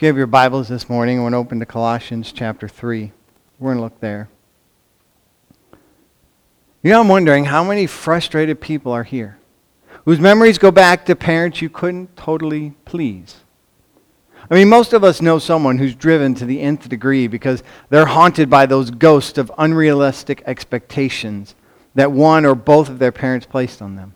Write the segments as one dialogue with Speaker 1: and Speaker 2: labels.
Speaker 1: If you have your Bibles this morning, I want to open to Colossians chapter 3. We're going to look there. You know, I'm wondering how many frustrated people are here whose memories go back to parents you couldn't totally please. I mean, most of us know someone who's driven to the nth degree because they're haunted by those ghosts of unrealistic expectations that one or both of their parents placed on them.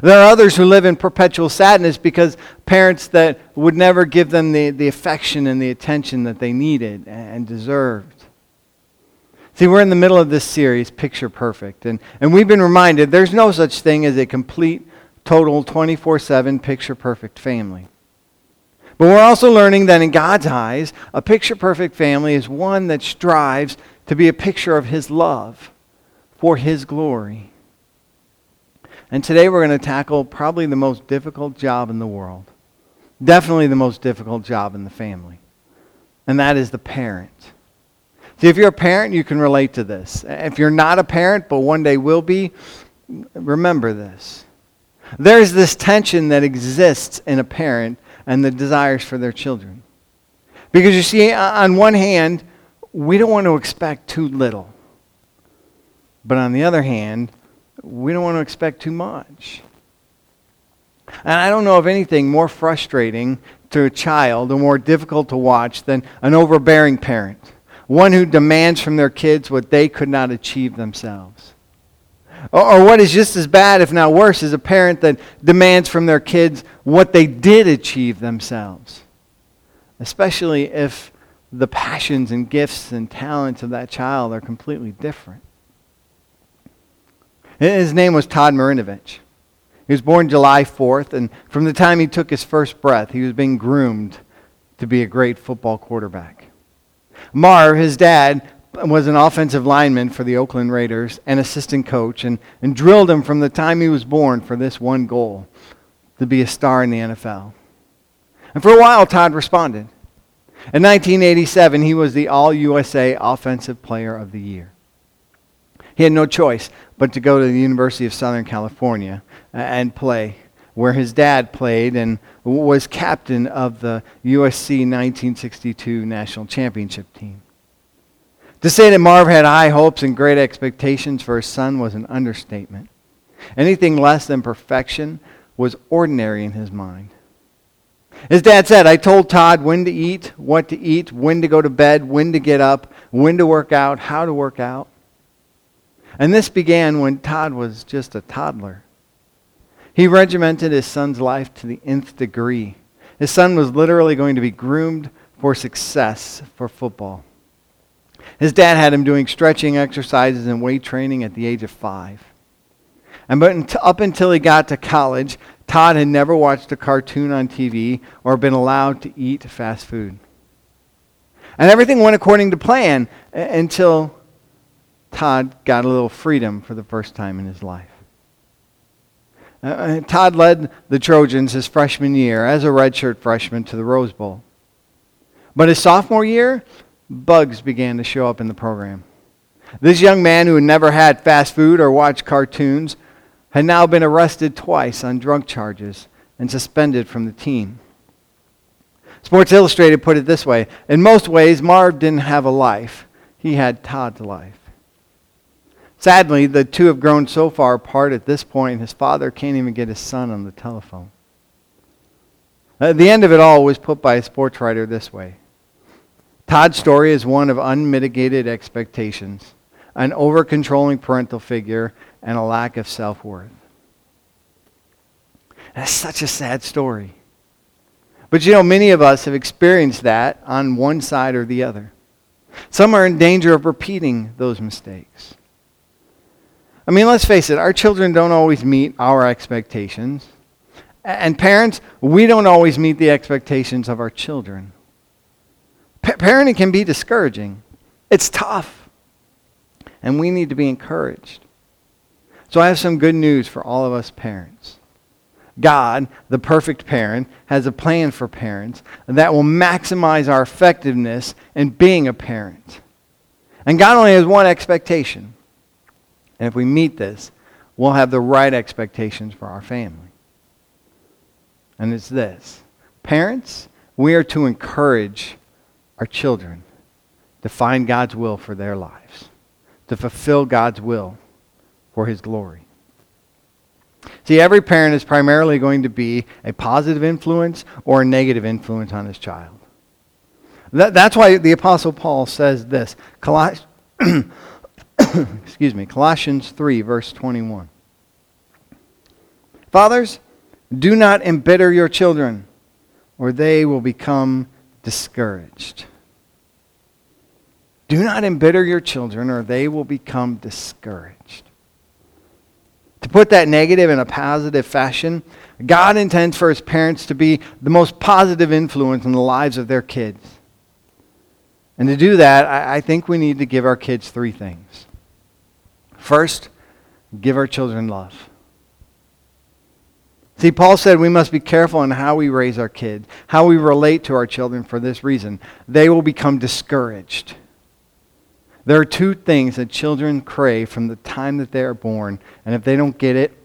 Speaker 1: There are others who live in perpetual sadness because parents that would never give them the, the affection and the attention that they needed and deserved. See, we're in the middle of this series, Picture Perfect, and, and we've been reminded there's no such thing as a complete, total, 24 7 picture perfect family. But we're also learning that in God's eyes, a picture perfect family is one that strives to be a picture of His love for His glory. And today we're going to tackle probably the most difficult job in the world. Definitely the most difficult job in the family. And that is the parent. See, if you're a parent, you can relate to this. If you're not a parent, but one day will be, remember this. There's this tension that exists in a parent and the desires for their children. Because you see, on one hand, we don't want to expect too little. But on the other hand, we don't want to expect too much. And I don't know of anything more frustrating to a child or more difficult to watch than an overbearing parent, one who demands from their kids what they could not achieve themselves. Or, or what is just as bad, if not worse, is a parent that demands from their kids what they did achieve themselves, especially if the passions and gifts and talents of that child are completely different. His name was Todd Marinovich. He was born July 4th, and from the time he took his first breath, he was being groomed to be a great football quarterback. Marv, his dad, was an offensive lineman for the Oakland Raiders and assistant coach, and, and drilled him from the time he was born for this one goal to be a star in the NFL. And for a while, Todd responded. In 1987, he was the All USA Offensive Player of the Year. He had no choice but to go to the University of Southern California uh, and play, where his dad played and was captain of the USC 1962 national championship team. To say that Marv had high hopes and great expectations for his son was an understatement. Anything less than perfection was ordinary in his mind. His dad said, I told Todd when to eat, what to eat, when to go to bed, when to get up, when to work out, how to work out. And this began when Todd was just a toddler. He regimented his son's life to the nth degree. His son was literally going to be groomed for success for football. His dad had him doing stretching exercises and weight training at the age of five. And but up until he got to college, Todd had never watched a cartoon on TV or been allowed to eat fast food. And everything went according to plan uh, until Todd got a little freedom for the first time in his life. Uh, uh, Todd led the Trojans his freshman year as a redshirt freshman to the Rose Bowl. But his sophomore year, bugs began to show up in the program. This young man who had never had fast food or watched cartoons had now been arrested twice on drug charges and suspended from the team. Sports Illustrated put it this way In most ways, Marv didn't have a life, he had Todd's life. Sadly, the two have grown so far apart at this point, his father can't even get his son on the telephone. Uh, the end of it all was put by a sports writer this way Todd's story is one of unmitigated expectations, an over controlling parental figure, and a lack of self worth. That's such a sad story. But you know, many of us have experienced that on one side or the other. Some are in danger of repeating those mistakes. I mean, let's face it, our children don't always meet our expectations. And parents, we don't always meet the expectations of our children. Pa- parenting can be discouraging, it's tough. And we need to be encouraged. So I have some good news for all of us parents. God, the perfect parent, has a plan for parents that will maximize our effectiveness in being a parent. And God only has one expectation and if we meet this, we'll have the right expectations for our family. And it's this Parents, we are to encourage our children to find God's will for their lives, to fulfill God's will for his glory. See, every parent is primarily going to be a positive influence or a negative influence on his child. That, that's why the Apostle Paul says this. Coloss- excuse me, Colossians 3, verse 21. Fathers, do not embitter your children, or they will become discouraged. Do not embitter your children, or they will become discouraged. To put that negative in a positive fashion, God intends for his parents to be the most positive influence in the lives of their kids. And to do that, I, I think we need to give our kids three things. First, give our children love. See, Paul said we must be careful in how we raise our kids, how we relate to our children for this reason. They will become discouraged. There are two things that children crave from the time that they are born, and if they don't get it,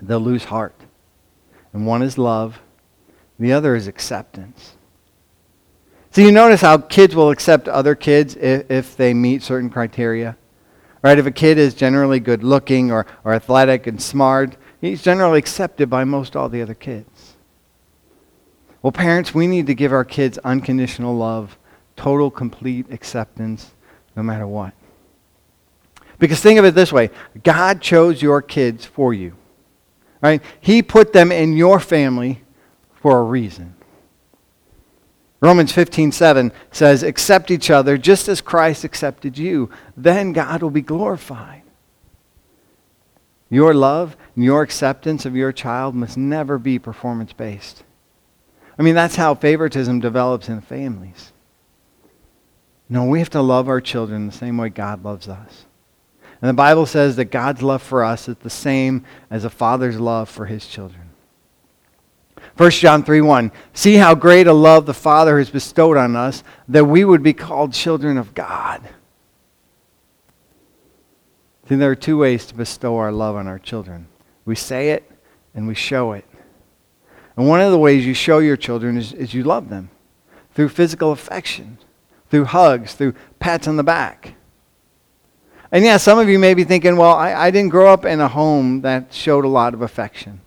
Speaker 1: they'll lose heart. And one is love, the other is acceptance. So you notice how kids will accept other kids if, if they meet certain criteria. Right? If a kid is generally good looking or, or athletic and smart, he's generally accepted by most all the other kids. Well, parents, we need to give our kids unconditional love, total, complete acceptance, no matter what. Because think of it this way God chose your kids for you. Right? He put them in your family for a reason. Romans 15:7 says, "Accept each other just as Christ accepted you, then God will be glorified." Your love and your acceptance of your child must never be performance based. I mean, that's how favoritism develops in families. No, we have to love our children the same way God loves us. And the Bible says that God's love for us is the same as a father's love for his children. 1 John 3 1. See how great a love the Father has bestowed on us that we would be called children of God. See, there are two ways to bestow our love on our children we say it and we show it. And one of the ways you show your children is, is you love them through physical affection, through hugs, through pats on the back. And yeah, some of you may be thinking, well, I, I didn't grow up in a home that showed a lot of affection.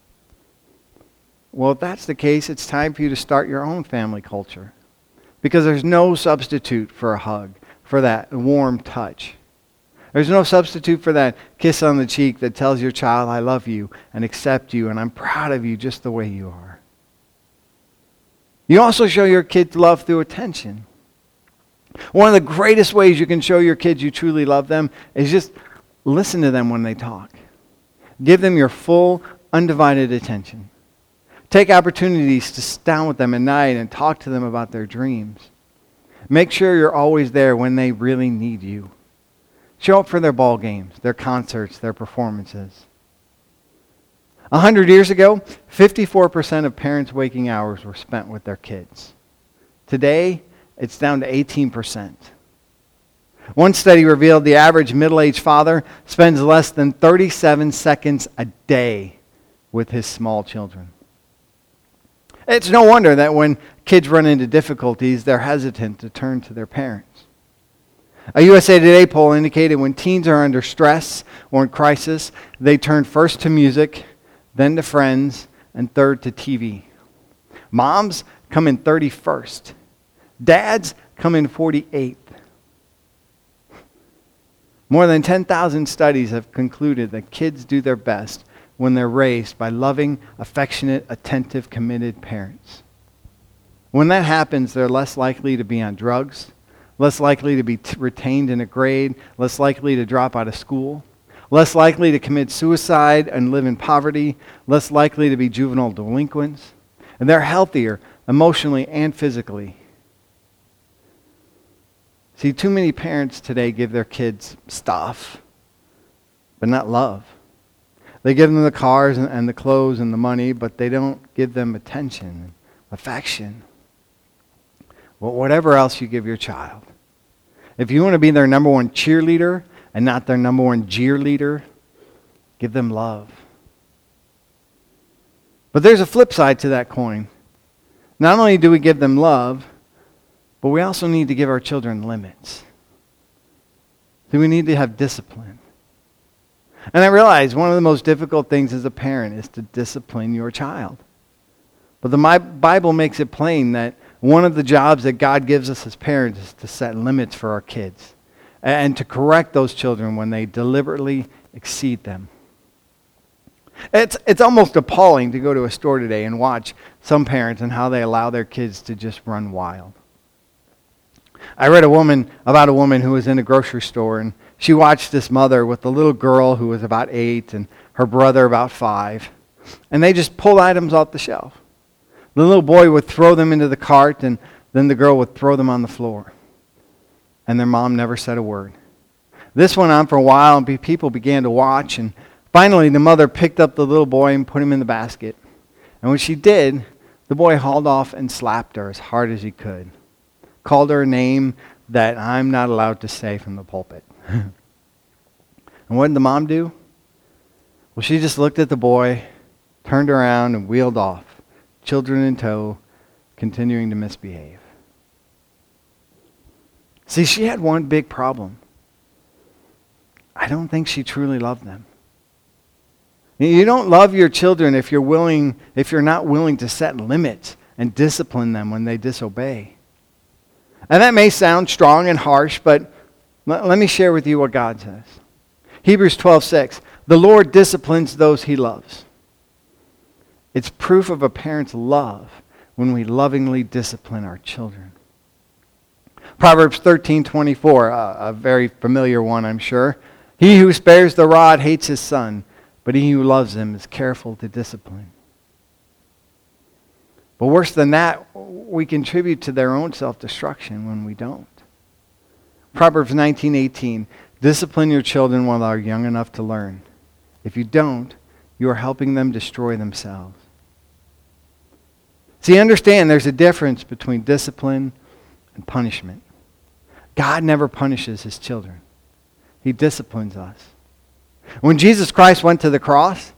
Speaker 1: Well, if that's the case, it's time for you to start your own family culture. Because there's no substitute for a hug, for that warm touch. There's no substitute for that kiss on the cheek that tells your child, I love you and accept you and I'm proud of you just the way you are. You also show your kids love through attention. One of the greatest ways you can show your kids you truly love them is just listen to them when they talk. Give them your full, undivided attention. Take opportunities to sit down with them at night and talk to them about their dreams. Make sure you're always there when they really need you. Show up for their ball games, their concerts, their performances. A hundred years ago, 54% of parents' waking hours were spent with their kids. Today, it's down to 18%. One study revealed the average middle aged father spends less than 37 seconds a day with his small children. It's no wonder that when kids run into difficulties, they're hesitant to turn to their parents. A USA Today poll indicated when teens are under stress or in crisis, they turn first to music, then to friends, and third to TV. Moms come in 31st. Dads come in 48th. More than 10,000 studies have concluded that kids do their best when they're raised by loving, affectionate, attentive, committed parents. When that happens, they're less likely to be on drugs less likely to be t- retained in a grade, less likely to drop out of school, less likely to commit suicide and live in poverty, less likely to be juvenile delinquents. And they're healthier emotionally and physically. See, too many parents today give their kids stuff, but not love. They give them the cars and, and the clothes and the money, but they don't give them attention, affection. Well, whatever else you give your child. If you want to be their number one cheerleader and not their number one jeer leader, give them love. But there's a flip side to that coin. not only do we give them love, but we also need to give our children limits. Do we need to have discipline? And I realize one of the most difficult things as a parent is to discipline your child. But the Bible makes it plain that one of the jobs that God gives us as parents is to set limits for our kids and to correct those children when they deliberately exceed them. It's, it's almost appalling to go to a store today and watch some parents and how they allow their kids to just run wild. I read a woman about a woman who was in a grocery store and she watched this mother with the little girl who was about eight and her brother about five. And they just pulled items off the shelf. The little boy would throw them into the cart, and then the girl would throw them on the floor. And their mom never said a word. This went on for a while, and people began to watch. And finally, the mother picked up the little boy and put him in the basket. And when she did, the boy hauled off and slapped her as hard as he could, called her a name that I'm not allowed to say from the pulpit. and what did the mom do? Well, she just looked at the boy, turned around, and wheeled off children in tow, continuing to misbehave. See, she had one big problem. I don't think she truly loved them. You don't love your children if you're willing if you're not willing to set limits and discipline them when they disobey. And that may sound strong and harsh, but let me share with you what God says. Hebrews 12:6 The Lord disciplines those he loves. It's proof of a parent's love when we lovingly discipline our children. Proverbs 13:24, a, a very familiar one, I'm sure. He who spares the rod hates his son, but he who loves him is careful to discipline. But worse than that, we contribute to their own self-destruction when we don't. Proverbs 19:18, discipline your children while they're young enough to learn. If you don't, you are helping them destroy themselves. See, understand there's a difference between discipline and punishment. God never punishes his children, he disciplines us. When Jesus Christ went to the cross,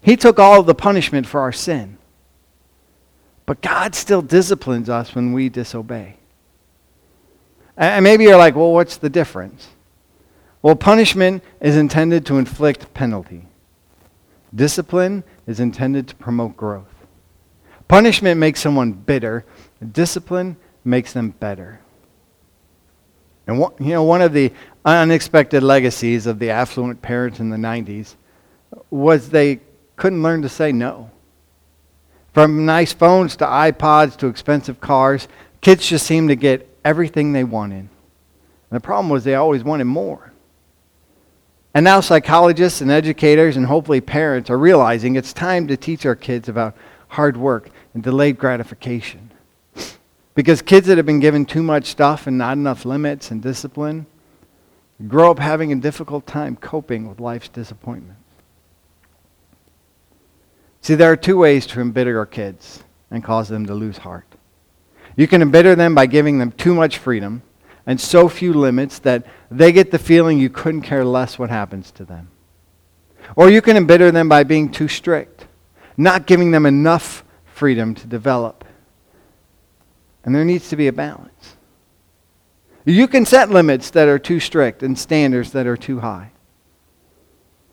Speaker 1: he took all of the punishment for our sin. But God still disciplines us when we disobey. And maybe you're like, well, what's the difference? Well, punishment is intended to inflict penalty. Discipline is intended to promote growth. Punishment makes someone bitter. Discipline makes them better. And what, you know, one of the unexpected legacies of the affluent parents in the 90s was they couldn't learn to say no. From nice phones to iPods to expensive cars, kids just seemed to get everything they wanted. And the problem was they always wanted more. And now psychologists and educators and hopefully parents are realizing it's time to teach our kids about hard work and delayed gratification. Because kids that have been given too much stuff and not enough limits and discipline grow up having a difficult time coping with life's disappointments. See, there are two ways to embitter our kids and cause them to lose heart. You can embitter them by giving them too much freedom and so few limits that they get the feeling you couldn't care less what happens to them. Or you can embitter them by being too strict, not giving them enough freedom to develop. And there needs to be a balance. You can set limits that are too strict and standards that are too high.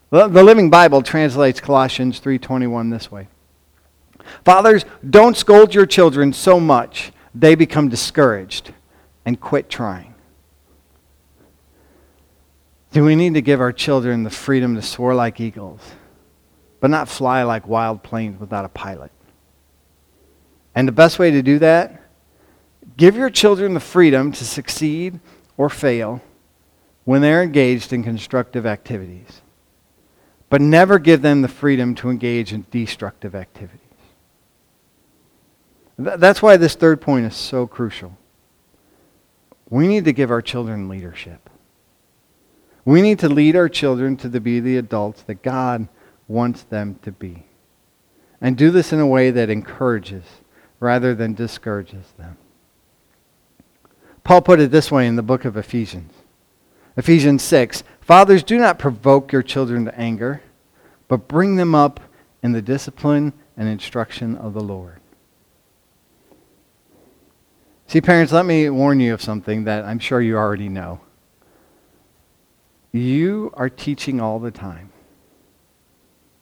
Speaker 1: The Living Bible translates Colossians 3:21 this way. Fathers, don't scold your children so much they become discouraged and quit trying. Do we need to give our children the freedom to soar like eagles, but not fly like wild planes without a pilot? And the best way to do that, give your children the freedom to succeed or fail when they're engaged in constructive activities. But never give them the freedom to engage in destructive activities. That's why this third point is so crucial. We need to give our children leadership. We need to lead our children to be the adults that God wants them to be. And do this in a way that encourages rather than discourages them. Paul put it this way in the book of Ephesians. Ephesians 6 Fathers, do not provoke your children to anger, but bring them up in the discipline and instruction of the Lord. See, parents, let me warn you of something that I'm sure you already know. You are teaching all the time.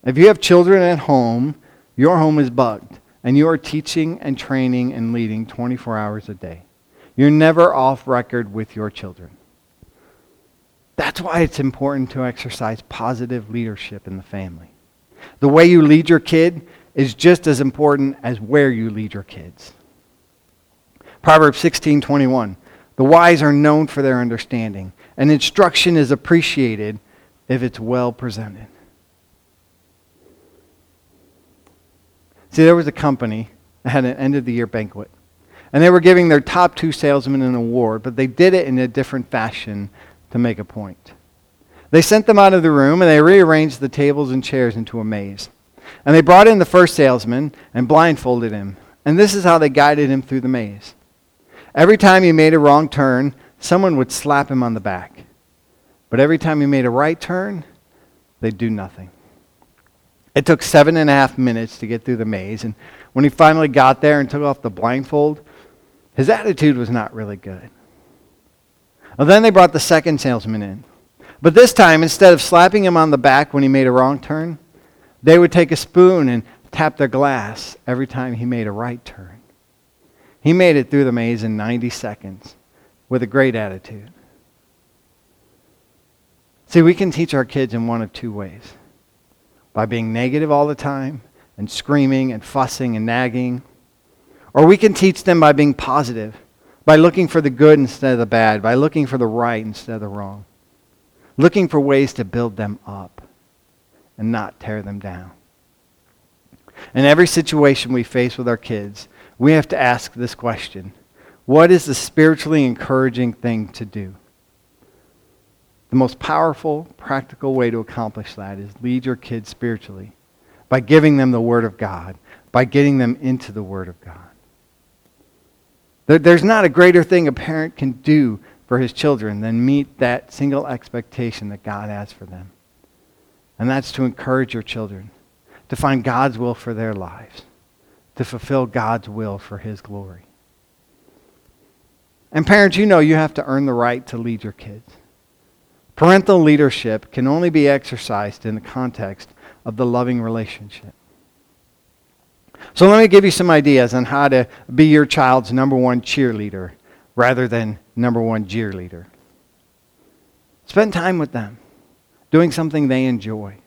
Speaker 1: If you have children at home, your home is bugged, and you are teaching and training and leading 24 hours a day. You're never off record with your children. That's why it's important to exercise positive leadership in the family. The way you lead your kid is just as important as where you lead your kids. Proverbs 16:21. The wise are known for their understanding, and instruction is appreciated if it's well presented. See, there was a company that had an end of the year banquet. And they were giving their top two salesmen an award, but they did it in a different fashion to make a point. They sent them out of the room and they rearranged the tables and chairs into a maze. And they brought in the first salesman and blindfolded him. And this is how they guided him through the maze. Every time he made a wrong turn, someone would slap him on the back. But every time he made a right turn, they'd do nothing. It took seven and a half minutes to get through the maze. And when he finally got there and took off the blindfold, his attitude was not really good. Well, then they brought the second salesman in. But this time, instead of slapping him on the back when he made a wrong turn, they would take a spoon and tap their glass every time he made a right turn. He made it through the maze in 90 seconds with a great attitude. See, we can teach our kids in one of two ways by being negative all the time and screaming and fussing and nagging. Or we can teach them by being positive, by looking for the good instead of the bad, by looking for the right instead of the wrong, looking for ways to build them up and not tear them down. In every situation we face with our kids, we have to ask this question What is the spiritually encouraging thing to do? The most powerful, practical way to accomplish that is lead your kids spiritually by giving them the Word of God, by getting them into the Word of God. There's not a greater thing a parent can do for his children than meet that single expectation that God has for them. And that's to encourage your children to find God's will for their lives, to fulfill God's will for his glory. And parents, you know you have to earn the right to lead your kids. Parental leadership can only be exercised in the context of the loving relationship. So let me give you some ideas on how to be your child's number one cheerleader rather than number one cheerleader. Spend time with them, doing something they enjoy.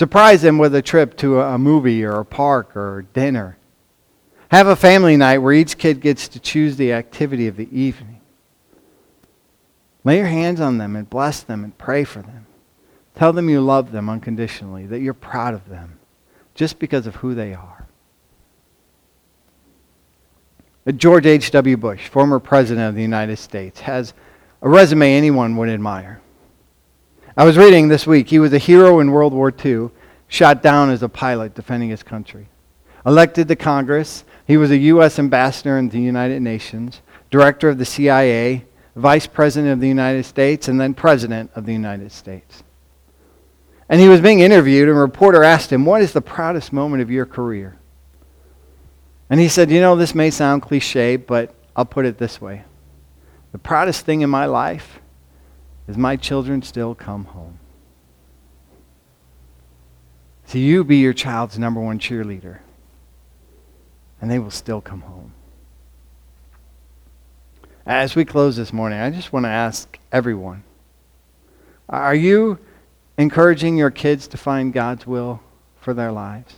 Speaker 1: Surprise them with a trip to a movie or a park or dinner. Have a family night where each kid gets to choose the activity of the evening. Lay your hands on them and bless them and pray for them. Tell them you love them unconditionally, that you're proud of them just because of who they are. George H.W. Bush, former president of the United States, has a resume anyone would admire. I was reading this week, he was a hero in World War II, shot down as a pilot defending his country. Elected to Congress, he was a U.S. ambassador in the United Nations, director of the CIA, vice president of the United States, and then president of the United States. And he was being interviewed, and a reporter asked him, What is the proudest moment of your career? And he said, You know, this may sound cliche, but I'll put it this way The proudest thing in my life is my children still come home. So you be your child's number one cheerleader, and they will still come home. As we close this morning, I just want to ask everyone Are you encouraging your kids to find God's will for their lives?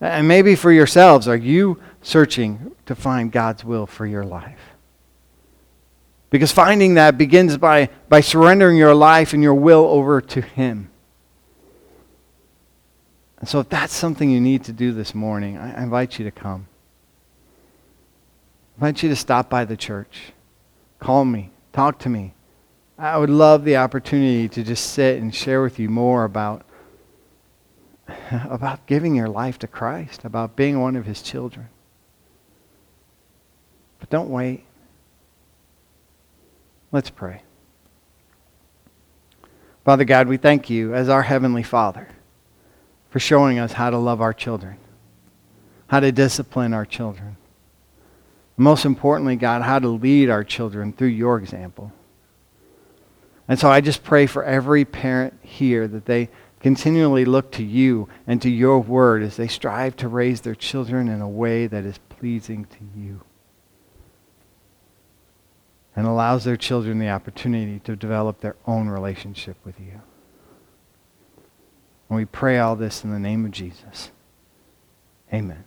Speaker 1: And maybe for yourselves, are you searching to find God's will for your life? Because finding that begins by, by surrendering your life and your will over to Him. And so, if that's something you need to do this morning, I invite you to come. I invite you to stop by the church. Call me. Talk to me. I would love the opportunity to just sit and share with you more about, about giving your life to Christ, about being one of his children. But don't wait. Let's pray. Father God, we thank you as our Heavenly Father for showing us how to love our children, how to discipline our children most importantly, God, how to lead our children through your example. And so I just pray for every parent here that they continually look to you and to your word as they strive to raise their children in a way that is pleasing to you and allows their children the opportunity to develop their own relationship with you. And we pray all this in the name of Jesus. Amen.